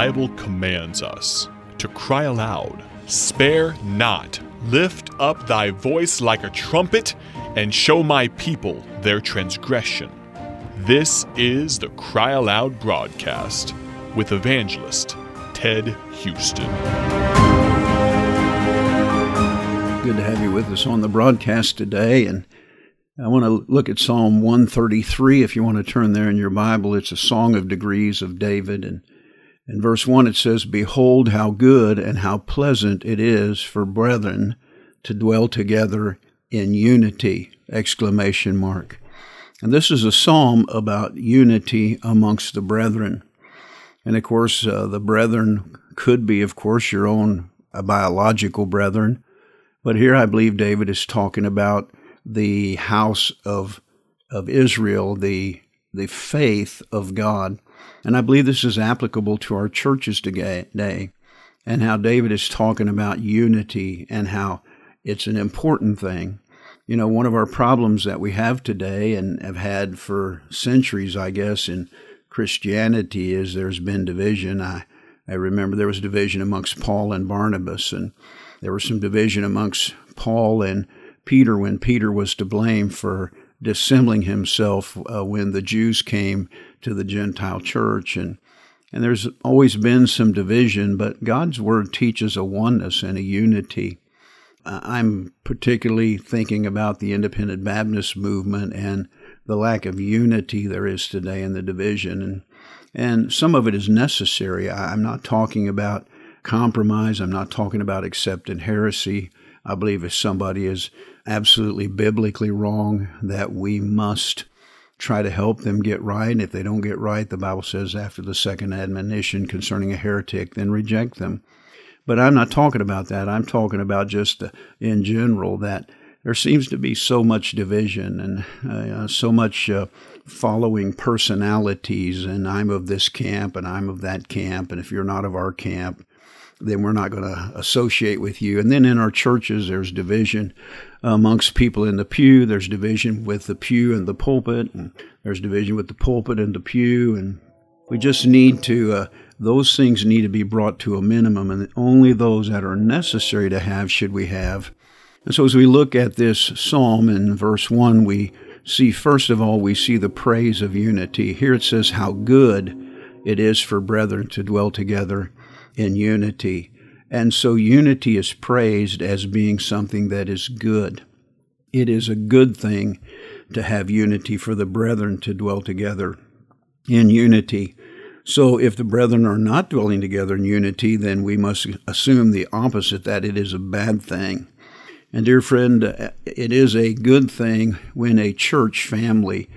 Bible commands us to cry aloud, Spare not, lift up thy voice like a trumpet, and show my people their transgression. This is the Cry Aloud broadcast with evangelist Ted Houston. Good to have you with us on the broadcast today. And I want to look at Psalm 133. If you want to turn there in your Bible, it's a song of degrees of David. And in verse 1, it says, Behold, how good and how pleasant it is for brethren to dwell together in unity! Exclamation mark. And this is a psalm about unity amongst the brethren. And of course, uh, the brethren could be, of course, your own uh, biological brethren. But here I believe David is talking about the house of, of Israel, the, the faith of God. And I believe this is applicable to our churches today, and how David is talking about unity and how it's an important thing. You know, one of our problems that we have today and have had for centuries, I guess, in Christianity is there's been division. I, I remember there was division amongst Paul and Barnabas, and there was some division amongst Paul and Peter when Peter was to blame for dissembling himself uh, when the Jews came to the Gentile church. And, and there's always been some division, but God's Word teaches a oneness and a unity. Uh, I'm particularly thinking about the independent Baptist movement and the lack of unity there is today in the division. And, and some of it is necessary. I'm not talking about compromise, I'm not talking about accepting heresy. I believe if somebody is absolutely biblically wrong, that we must try to help them get right. And If they don't get right, the Bible says after the second admonition concerning a heretic, then reject them. But I'm not talking about that. I'm talking about just uh, in general that there seems to be so much division and uh, so much uh, following personalities, and I'm of this camp and I'm of that camp, and if you're not of our camp, then we're not going to associate with you. And then in our churches, there's division amongst people in the pew. There's division with the pew and the pulpit, and there's division with the pulpit and the pew. And we just need to, uh, those things need to be brought to a minimum, and only those that are necessary to have should we have. And so as we look at this psalm in verse 1, we see, first of all, we see the praise of unity. Here it says, How good it is for brethren to dwell together in unity. And so unity is praised as being something that is good. It is a good thing to have unity for the brethren to dwell together in unity. So if the brethren are not dwelling together in unity, then we must assume the opposite, that it is a bad thing. And dear friend, it is a good thing when a church family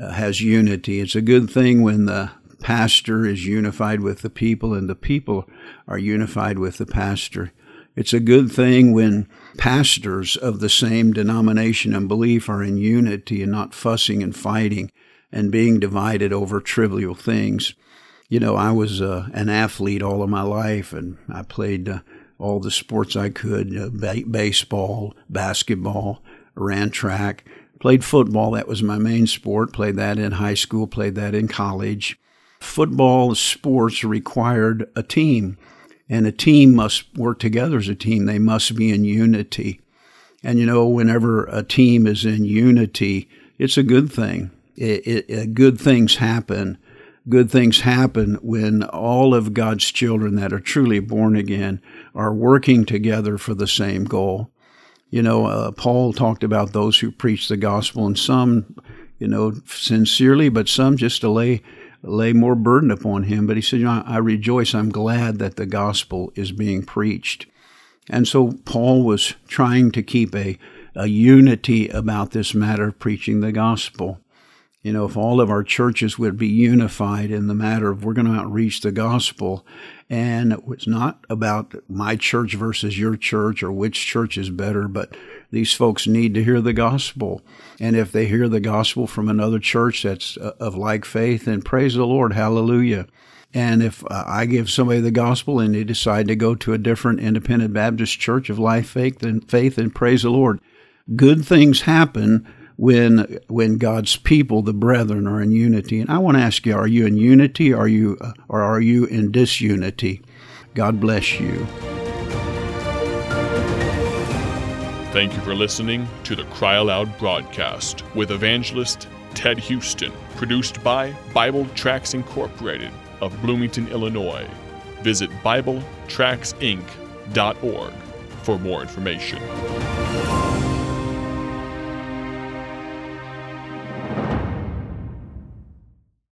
uh, has unity. It's a good thing when the pastor is unified with the people and the people are unified with the pastor. It's a good thing when pastors of the same denomination and belief are in unity and not fussing and fighting and being divided over trivial things. You know, I was uh, an athlete all of my life and I played uh, all the sports I could uh, ba- baseball, basketball, ran track, played football. That was my main sport. Played that in high school, played that in college football sports required a team, and a team must work together as a team. They must be in unity. And you know, whenever a team is in unity, it's a good thing. It, it, it, good things happen. Good things happen when all of God's children that are truly born again are working together for the same goal. You know, uh, Paul talked about those who preach the gospel, and some, you know, sincerely, but some just to lay lay more burden upon him. But he said, you know, I rejoice, I'm glad that the gospel is being preached. And so Paul was trying to keep a, a unity about this matter of preaching the gospel. You know, if all of our churches would be unified in the matter of we're going to outreach the gospel, and it's not about my church versus your church or which church is better, but these folks need to hear the gospel. And if they hear the gospel from another church that's uh, of like faith, then praise the Lord, hallelujah. And if uh, I give somebody the gospel and they decide to go to a different independent Baptist church of life, faith, and faith, and praise the Lord, good things happen when when God's people, the brethren, are in unity. And I want to ask you: Are you in unity? Are you or are you in disunity? God bless you. Thank you for listening to the Cry Aloud broadcast with evangelist Ted Houston, produced by Bible Tracts Incorporated of Bloomington, Illinois. Visit BibleTractsinc.org for more information.